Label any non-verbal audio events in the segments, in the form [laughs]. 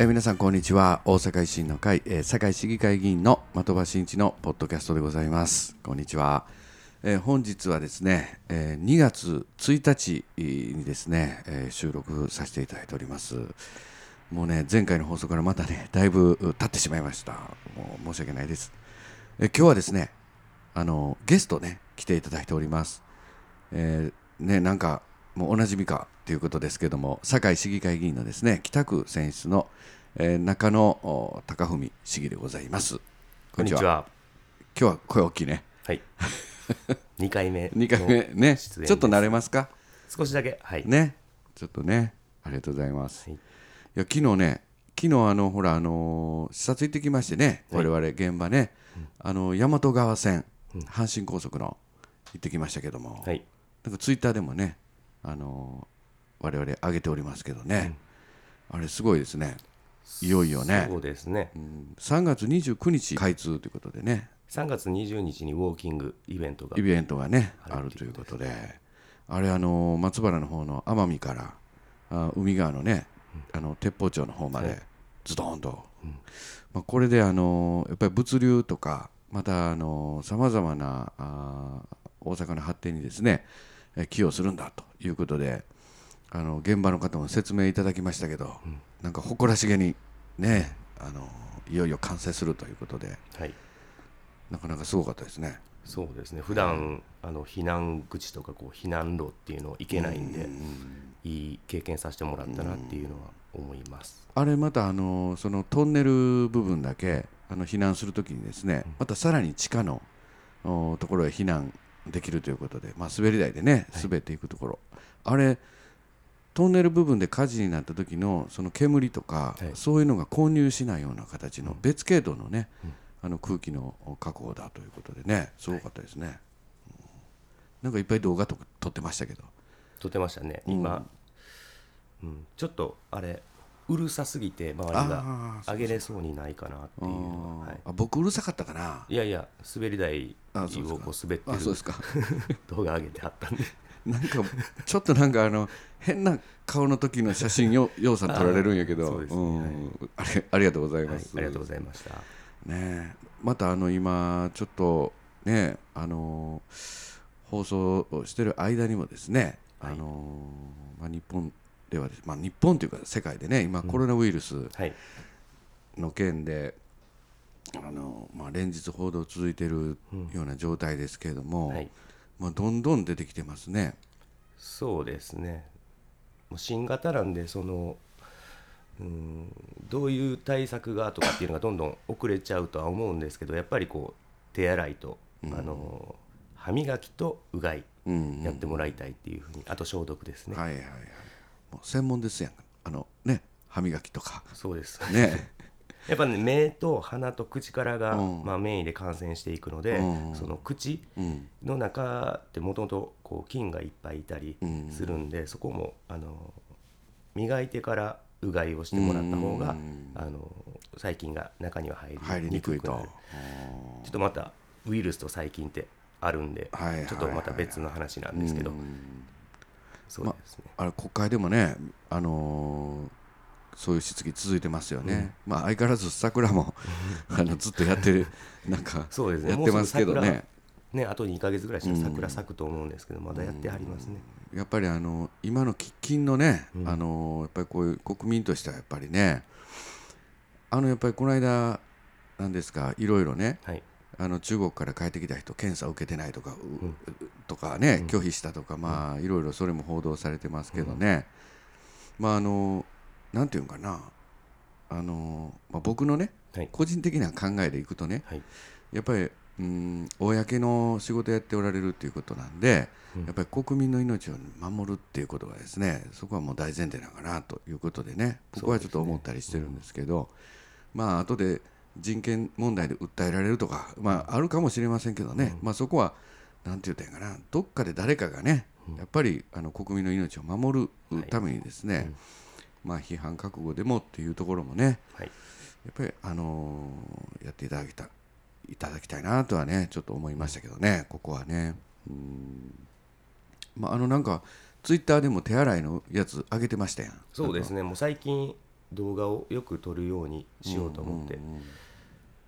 え皆さんこんにちは。大阪維新の会、えー、堺市議会議員の的場真一のポッドキャストでございます。こんにちは、えー、本日はですね、えー、2月1日にですね、えー、収録させていただいております。もうね前回の放送からまたねだいぶ経ってしまいました。もう申し訳ないです、え、今日はですねあのゲストね来ていただいております。え、ねなんかもうおなじみかということですけども堺市議会議員のですね北区選出の、えー、中野貴文市議でございます。こんにちは。今日は声大きいね。はい。[laughs] 2回目2 [laughs] 回目ね。ちょっと慣れますか？少しだけ。はい。ね。ちょっとね。ありがとうございます、はい、いや昨日ね昨日あのほらあのー、視察行ってきましてね、はい、我々現場ね、うん、あの大和川線、うん、阪神高速の行ってきましたけども、はい、なんかツイッターでもねあの我々上げておりますけどね、うん、あれすごいですね。いよいよね。そうですね、うん、3月29日開通ということでね。3月20日にウォーキングイベントが。イベントがねあるということで。あれあの松原の方の奄美からあ海側のね、あの鉄砲町の方までズドンと、うん、まあ、これであのやっぱり物流とかまたさまざまなあ大阪の発展にですね寄与するんだということであの現場の方も説明いただきましたけど、うん、なんか誇らしげにねあのいよいよ完成するということで、はい、なかなかすごかったですね。そうですね。普段あの避難口とかこう避難路っていうの行けないんで、いい経験させてもらったなっていうのは思います。あれまたあのそのトンネル部分だけあの避難するときにですね、またさらに地下のところへ避難できるということで、まあ、滑り台でね滑っていくところ、はい、あれトンネル部分で火事になった時のその煙とか、はい、そういうのが混入しないような形の別系統のね、うん、あの空気の確保だということでねすごかったですね、はい、なんかいっぱい動画と撮ってましたけど。撮ってましたね。今、うん、うん、ちょっとあれうるさすぎて周りが上げれそうにないかなっていう、はい、あ僕うるさかったかな。いやいや滑り台をこう滑ってる [laughs] 動画上げてはったんで。なんかちょっとなんかあの変な顔の時の写真よようさん撮られるんやけど、[laughs] ね。うん。はい、あれありがとうございます、はい、ありがとうございました。ねまたあの今ちょっとねあの放送をしてる間にもですね、あのまあ、日本ではまあ、日本というか世界でね今コロナウイルスの件で、あのまあ、連日報道続いているような状態ですけれども、はい、まあ、どんどん出てきてますね。そうですね。新型なんでそのうんどういう対策がとかっていうのがどんどん遅れちゃうとは思うんですけどやっぱりこう手洗いと、うん、あの歯磨きとうがいやってもらいたいっていうふうに、あと消毒ですね。はいはいはい。もう専門ですやん。あのね歯磨きとか。そうです。ね [laughs] やっぱね目と鼻と口からが、うん、まあ、メインで感染していくので、うん、その口の中ってもともと菌がいっぱいいたりするんで、うん、そこもあの磨いてからうがいをしてもらった方が、あの細菌が中には入りにくくなる。ちょっとまたウイルスと細菌ってあるんで、はいはいはいはい、ちょっとまた別の話なんですけど、そうですね、まあれ国会でもね、あのー、そういう質疑続いてますよね、うん、まあ、相変わらず桜もあのずっとやってるなんかそうです、ね、やってますけどね。ね、あと2か月ぐらいしたら桜咲くと思うんですけど、まだやってはりますね。やっぱりあの今の喫緊のね、うん、あのやっぱりこういう国民としてはやっぱりねあのやっぱりこの間なんですかいろいろね、はい、あの中国から帰ってきた人検査を受けてないとか、うん、とかね、拒否したとか、まあいろいろそれも報道されてますけどね、まああのなんていうかな。あの、まあ、僕のね、はい、個人的な考えでいくとね、はい、やっぱりうん公の仕事やっておられるっていうことなんで、うん、やっぱり国民の命を守るっていうことがですねそこはもう大前提なのかなということでね僕はちょっと思ったりしてるんですけど、ねうん、まあ後で人権問題で訴えられるとか、まあ、あるかもしれませんけどね、うん、まあ、そこは何て言うたんやかなどっかで誰かがね、やっぱりあの国民の命を守るためにですね、はいうん、まあ、批判覚悟でもっていうところもね、はい、やっぱり、あのー、やっていただきたいただきたいなとはねちょっと思いましたけどねここはね。うん。まあ、あのなんかツイッターでも手洗いのやつ上げてましたやん。そうですね。もう最近動画をよく撮るようにしようと思って、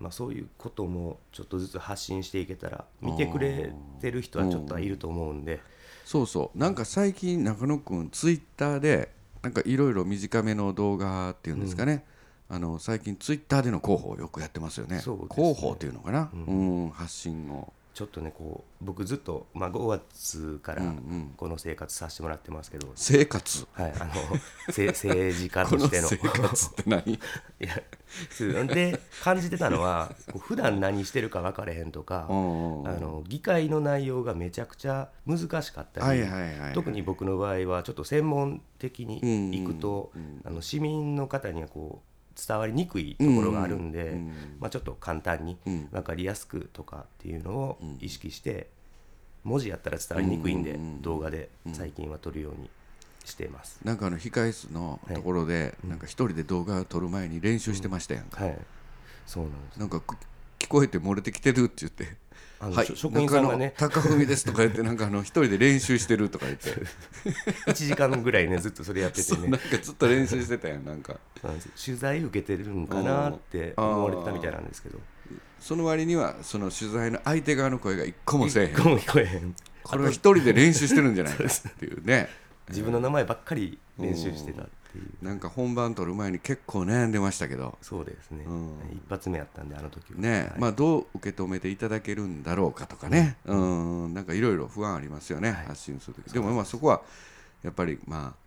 まあ、そういうこともちょっとずつ発信していけたら見てくれてる人はちょっといると思うんで、そうそう。なんか最近中野君ツイッターでなんかいろいろ短めの動画っていうんですかね、あの最近ツイッターでの広報をよくやってますよね、ね、広報っていうのかな、うん、発信をちょっとねこう僕ずっと、まあ、5月からこの生活させてもらってますけど、生活？はいあの [laughs] 政治家としての。生活って何？[laughs] いやで感じてたのは普段何してるか分かれへんとかあの議会の内容がめちゃくちゃ難しかったり、特に僕の場合はちょっと専門的に行くと、あの市民の方にはこう伝わりにくいところがあるんで、まあ、ちょっと簡単に分かりやすくとかっていうのを意識して文字やったら伝わりにくいんで動画で最近は撮るようにしています。なんかあの控え室のところでなんか一人で動画を撮る前に練習してましたやんか、はい。そうなんです。なんか聞こえて漏れてきてるって言ってはい、職員さんがね。高文ですとか言ってなんかあの一人で練習してるとか言って。[laughs] 1時間ぐらいねずっとそれやっててね。なんかずっと練習してたやんなんか。取材受けてるんかなって思われてたみたいなんですけど。その割にはその取材の相手側の声が一個もせえへん。一個も聞こえへん。これは一人で練習してるんじゃないかっていうね自分の名前ばっかり練習してたっていう。なんか本番取る前に結構悩んでましたけど。そうですね、うん、一発目やったんであの時は。ね、はい、まあどう受け止めていただけるんだろうかとかね、うん、うん。なんかいろいろ不安ありますよね、はい、発信する時。でもまあそこはやっぱりまあ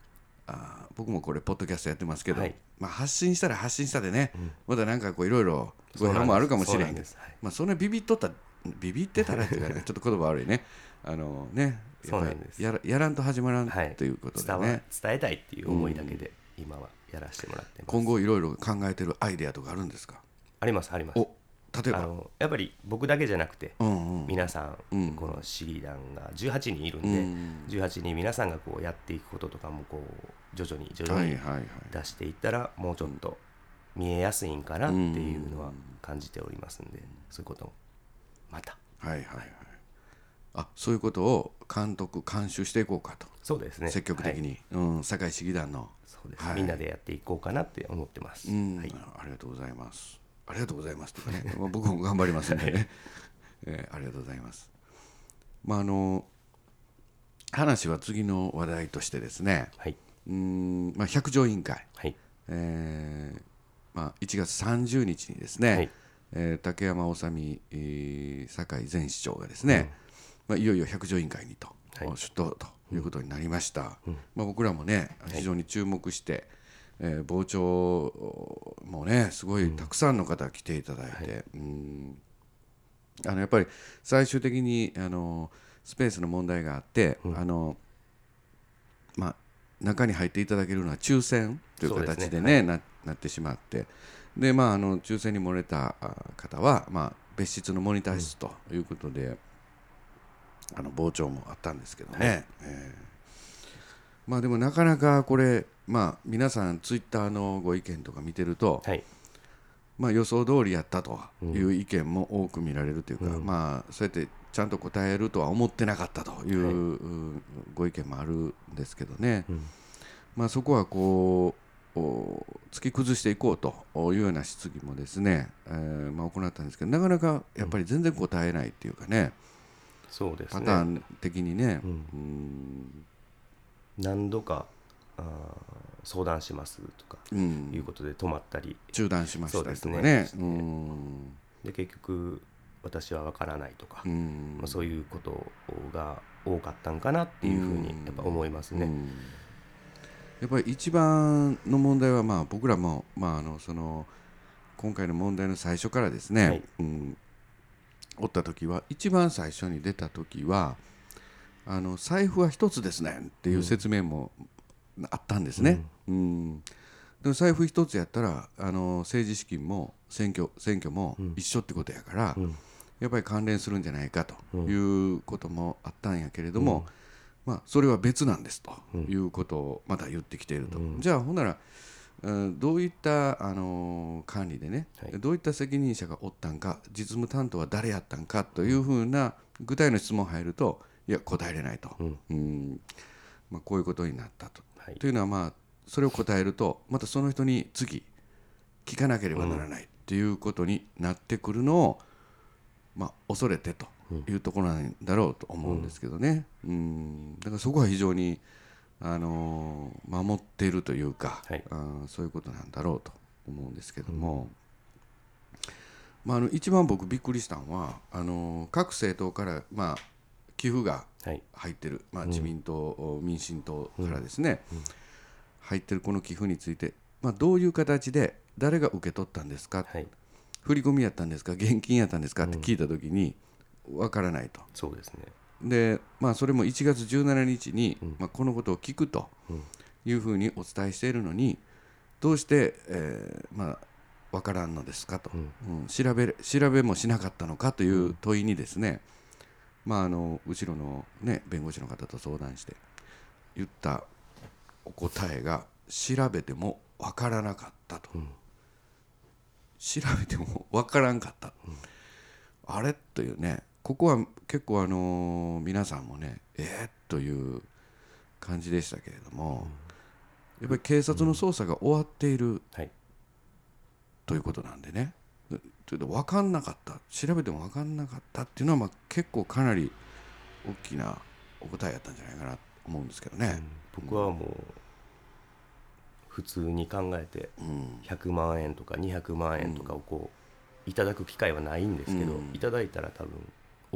あ僕もこれポッドキャストやってますけど、はい、まあ、発信したら発信したでね、うん、まだなんかこういろいろご批判もあるかもしれへんけど、まあ、そんなビビっとったビビってたらっていうか、ね、ちょっと言葉悪いね。あのねそうなんです。やらやらんと始まらんということでね、伝えたいっていう思いだけで今はやらせてもらって今後いろいろ考えてるアイデアとかあるんですか？ありますあります。例えば？あのやっぱり僕だけじゃなくて、うんうん、皆さん、うん、この市議団が18人いるんで、うん、18人皆さんがこうやっていくこととかもこう徐々に徐々に出していったら、もうちょっと見えやすいんかなっていうのは感じておりますんで、そういうこともまた。はいはいはい、あそういうことを監督監修していこうかと。そうですね。積極的に、はい、うん、堺市議団の。そうです、はい、みんなでやっていこうかなって思ってます、うん、はい、ありがとうございます。ありがとうございますとかね。[laughs] 僕も頑張りますんでね、[laughs] えー、ありがとうございます。まああの話は次の話題としてですね、はい、うんまあ、百条委員会、はい。えーまあ、1月30日にですね、はい。えー、竹山治美、えー、堺前市長がですね、うん、まあ、いよいよ百条委員会にと、はい、出頭ということになりました、うん、まあ、僕らもね非常に注目して、はい、えー、傍聴もねすごいたくさんの方来ていただいて、はい、うん。あのやっぱり最終的にあのスペースの問題があって、うん、あのまあ、中に入っていただけるのは抽選という形でね、ね。はい、ななってしまって。で、まあ、あの抽選に漏れた方は、まあ、別室のモニター室ということで、うん、あの傍聴もあったんですけどね、はい、え。ー、まあ、でもなかなかこれ、まあ、皆さんツイッターのご意見とか見てると、はい、まあ、予想通りやったという意見も多く見られるというか、うん、まあ、そうやってちゃんと答えるとは思ってなかったという、ご意見もあるんですけどね、うん、まあ、そこはこう突き崩していこうというような質疑もですね、えーまあ、行ったんですけどなかなかやっぱり全然答えないっていうかね、そうですね。パターン的にね、うん、うん。何度かあ相談しますとかいうことで止まったり、中断しましたりとかね。ね、うん、で結局私は分からないとか、うん、まあ、そういうことが多かったんかなっていうふうにやっぱ思いますね。うん。やっぱり一番の問題はまあ僕らもまああのその今回の問題の最初からですね、はい、うん、おった時は一番最初に出た時はあの財布は一つですねっていう説明もあったんですね。うん、うん。でも財布一つやったらあの政治資金も選挙選挙も一緒ってことやから、うん、やっぱり関連するんじゃないかということもあったんやけれども、まあ、それは別なんですということをまた言ってきていると、うん、じゃあほんならどういったあの管理でね、はい、どういった責任者がおったんか実務担当は誰やったんかというふうな具体の質問入るといや答えれないと、うん、うん。まあ、こういうことになったと。はい、というのは、まあ、それを答えるとまたその人に次聞かなければならないっていうことになってくるのを、まあ、恐れてというところなんだろうと思うんですけどね、うん、だからそこは非常に、あのー、守っているというか、はい、あそういうことなんだろうと思うんですけども、うん、まあ、あの一番僕びっくりしたのはあのー、各政党から、まあ、寄付が入ってる、はい、まあ、自民党、うん、民進党からですね、入ってるこの寄付について、まあ、どういう形で誰が受け取ったんですか、はい、振り込みやったんですか？現金やったんですか？って聞いた時に、わからないと。そうですねで、まあ、それも1月17日に、うん、まあ、このことを聞くというふうにお伝えしているのにどうして、えー、まあ、分からんのですかと、うん、うん、調べ調べもしなかったのかという問いにですね、まあ、あの後ろの、ね、弁護士の方と相談して言ったお答えが調べても分からなかったと、うん、調べても分からんかった、あれ？というねここは結構あのー、皆さんもねえー、という感じでしたけれども、うん、やっぱり警察の捜査が終わっている、ということなんでね。分かんなかった。調べても分かんなかったっていうのはまあ結構かなり大きなお答えやったんじゃないかなと思うんですけどね、うん、僕はもう普通に考えて100万円とか200万円とかをこういただく機会はないんですけど、いただいたら多分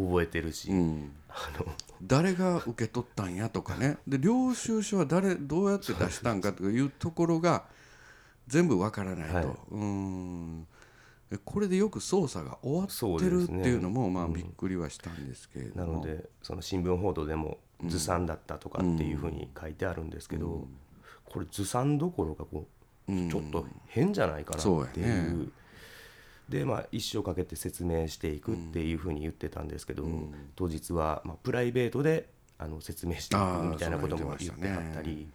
覚えてるし、うん、あの。誰が受け取ったんやとかね。で領収書は誰どうやって出したんかというところが全部わからないと、はい、うん。これでよく捜査が終わってるっていうのも、まあびっくりはしたんですけれども、なのでその新聞報道でもずさんだったとかっていうふうに書いてあるんですけど、これずさんどころかこうちょっと変じゃないかなっていうでまあ、一生かけて説明していくっていうふうに言ってたんですけど、うん、当日は、まあ、プライベートであの説明していくみたいなことも言ってはったり、ね、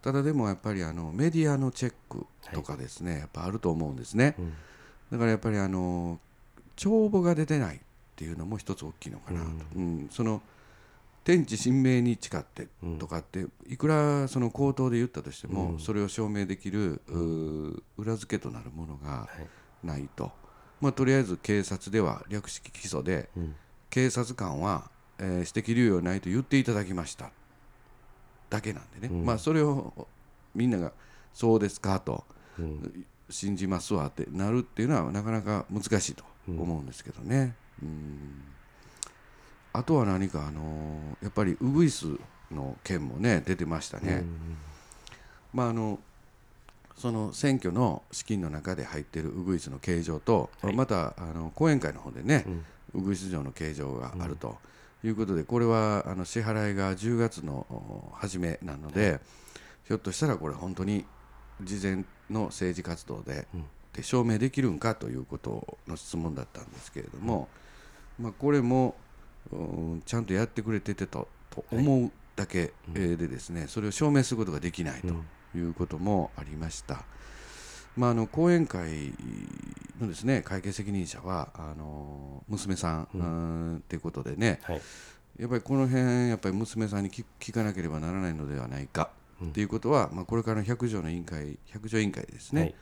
ただでもやっぱりあのメディアのチェックとかですね、はい、やっぱあると思うんですね、うん、だからやっぱりあの帳簿が出てないっていうのも一つ大きいのかなと、うん、うん、その天地神明に誓ってとかっていくらその口頭で言ったとしても、それを証明できる裏付けとなるものが、はいないと、まあ、とりあえず警察では略式起訴で、うん、警察官は、えー、指摘猶予ないと言っていただきました。だけなんでね、うん、まあ、それをみんながそうですかと、うん、信じますわってなるっていうのはなかなか難しいと思うんですけどね。うん。あとは何か、あのー、やっぱりウグイスの件もね出てましたね。まああのその選挙の資金の中で入っているウグイスの形状と、はい、またあの後援会の方でね、うん、ウグイス城の形状があるということで、これはあの支払いが10月の初めなので、はい、ひょっとしたらこれ本当に事前の政治活動で,、で証明できるんかということの質問だったんですけれども、まあ、これも、うん、ちゃんとやってくれててとと思うだけでですね、それを証明することができないと。いうこともありました。まあ、あの講演会のですね会計責任者はあの娘さん、うん、っていうことでね、はい、やっぱりこの辺やっぱり娘さんに聞かなければならないのではないか、うん、っていうことは、まあ、これからの百条の委員会百条委員会ですね、はい、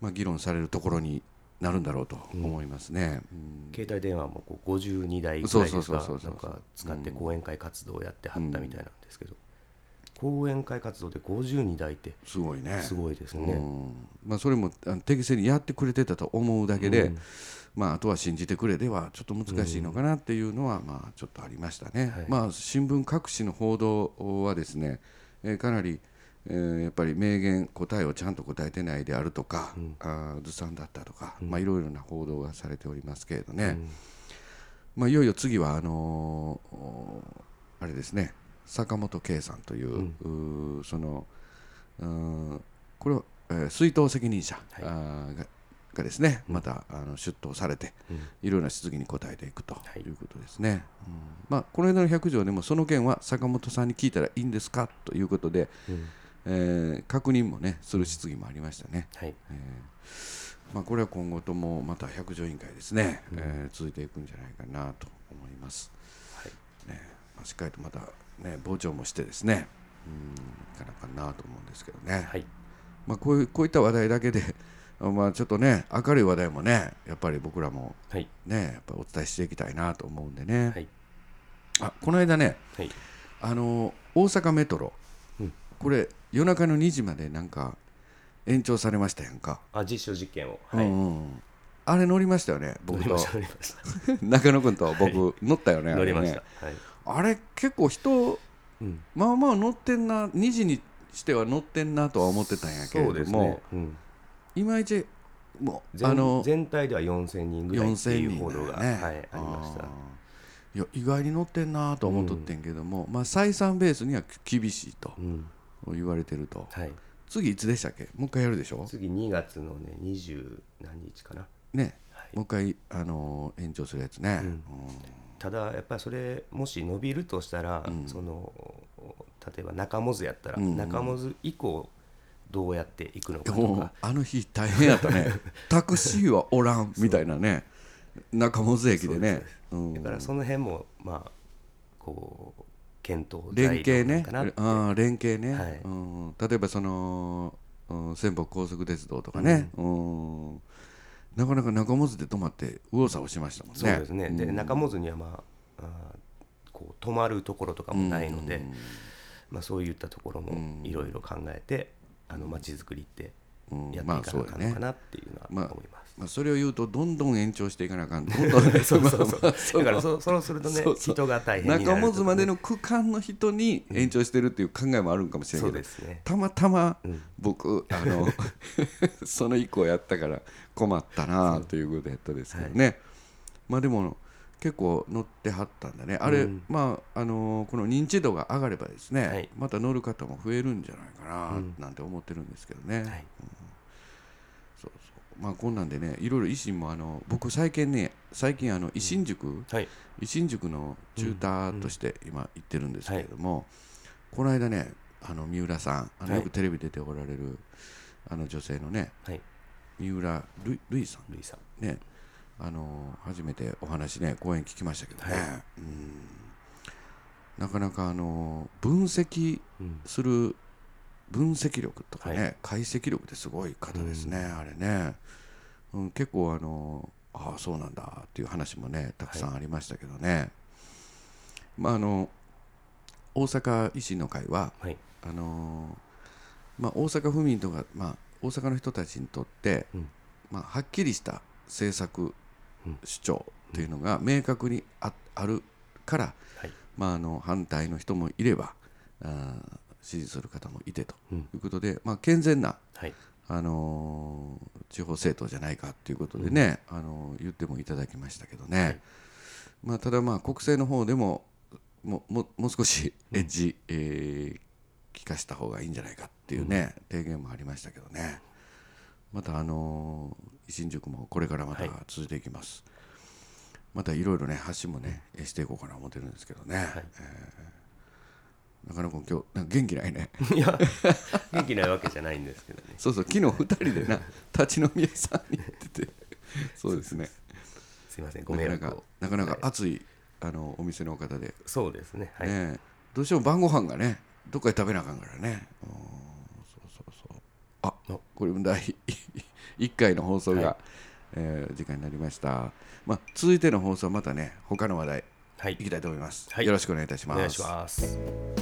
まあ、議論されるところになるんだろうと思いますね、うん、携帯電話もこう52台ぐらいですか使って講演会活動をやってはったみたいなんですけど、講演会活動で52台ってすごいね。すごいですね、まあ、それも適正にやってくれてたと思うだけで、うん、まあ、あとは信じてくれではちょっと難しいのかなっていうのは、まあ、ちょっとありましたね、はい、まあ、新聞各紙の報道はですね、えー、かなり、えー、やっぱり明言答えをちゃんと答えてないであるとか、うん、あずさんだったとか、まあ、いろいろな報道がされておりますけれどね、まあ、いよいよ次はあのー、あれですね坂本圭さんという、うん、そのこれは、えー、水筒責任者、はい、ががですね、またあの出頭されて、うん、いろいろな質疑に答えていくとい。うことですね。うん、まあ、この間の百条でもその件は坂本さんに聞いたらいいんですかということで、うん、えー、確認もねする質疑もありましたね。はい、えー、まあ、これは今後ともまた百条委員会ですね、うん、えー、続いていくんじゃないかなと思います。はい。ねまあ、しっかりとまたね、傍聴もしてですね、いかなかなと思うんですけどね、はい。まあ、こういうこういった話題だけで [laughs] まあちょっとね明るい話題もねやっぱり僕らもね、はい、やっぱお伝えしていきたいなと思うんでね、はい、あこの間ね、はい、あの大阪メトロ、うん、これ夜中の2時までなんか延長されましたやんか。あ実証実験を、はい、うん。うんあれ乗りましたよね僕と。中野君と僕、乗ったよね。乗りました、はい、あれ結構人、うん、まあまあ乗ってんな2時にしては乗ってんなとは思ってたんやけれども、ね。うん、いまいちもうあの全体では4000人ぐらいっていう報道が、ねはい、ありました。いや意外に乗ってんなと思っとってんけども、うん、まあ、採算ベースには厳しいと言われてると、はい、次いつでしたっけ？もう一回やるでしょ？次2月のね20何日かな。ね、はい、もう一回、あのー、延長するやつね、うん、ただやっぱりそれもし伸びるとしたら、うん、その例えば中本やったら、中本以降どうやっていくのかとか。あの日大変やったね。[laughs] タクシーはおらんみたいなね。中本駅でね。だからその辺もまあこう検討連携ね。あ連携ね、はい、うん、例えばその、うん、仙北高速鉄道とかね、うん、うんなかなか中本で止まって右往左往しましたもんね。そうですね、で中本には、まあ、あこう止まるところとかもないので、まあ、そういったところもいろいろ考えてあの街づくりってやっていかなかのかなっていうのは思います。まあまあ、それを言うとどんどん延長していかなあかん。どんどんそう。そうそうだからそそうするとね人が大変になる中本までの区間の人に延長してるっていう考えもあるんかもしれないけど、うん。ね、たまたま僕、うん、あの [laughs] その以降やったから困ったなということやったですけどね、はい、まあでも結構乗ってはったんだね。あれ、うん、まああのー、この認知度が上がればですね、はい、また乗る方も増えるんじゃないかな、なんて思ってるんですけどね、はい、うん、そうそう。まあこんなんでねいろいろ維新もあの僕最近ね最近あの維新塾、うんはい、維新塾のチューターとして今行ってるんですけれども、この間ねあの三浦さんあのよくテレビ出ておられる、あの女性のね、三浦るるいさん。さん。ねあの初めてお話ね講演聞きましたけどね、はい、うん。なかなかあの分析する分析力とかね、はい、解析力ってすごい方ですね、うん、あれね、うん、結構あのああそうなんだっていう話もねたくさんありましたけどね、はい、まああの大阪維新の会は、はい、あのまあ、大阪府民とか、まあ、大阪の人たちにとって、うん、まあ、はっきりした政策主張というのが明確にああるから、はい、まあ、あの反対の人もいればあ支持する方もいてということで、まあ、健全な、はい、あのー、地方政党じゃないかということでね、うん、あのー、言ってもいただきましたけどね、はい、まあ、ただまあ国政の方でももももう少しエッジ、うん、えー、聞かした方がいいんじゃないかっていうね、提言もありましたけどね。またあの新宿もこれからまた続いていきます、はい、またいろいろね橋もねしていこうかな思ってるんですけどね、はい、えー、なかなか今日元気ないね。いや元気ないわけじゃないんですけどね。[laughs] そうそう昨日2人でな立ち飲み屋さんに行ってて。[laughs] そうですね。すいませんご迷惑を。なかなか熱い、あのお店の方で。そうですね,、はい、ねどうしても晩ご飯がねどっかで食べなあかんからねこれ第1回の放送が、はい、えー、時間になりました、まあ、続いての放送はまたね他の話題、はい、いきたいと思います、はい、よろしくお願いいたします。お願いします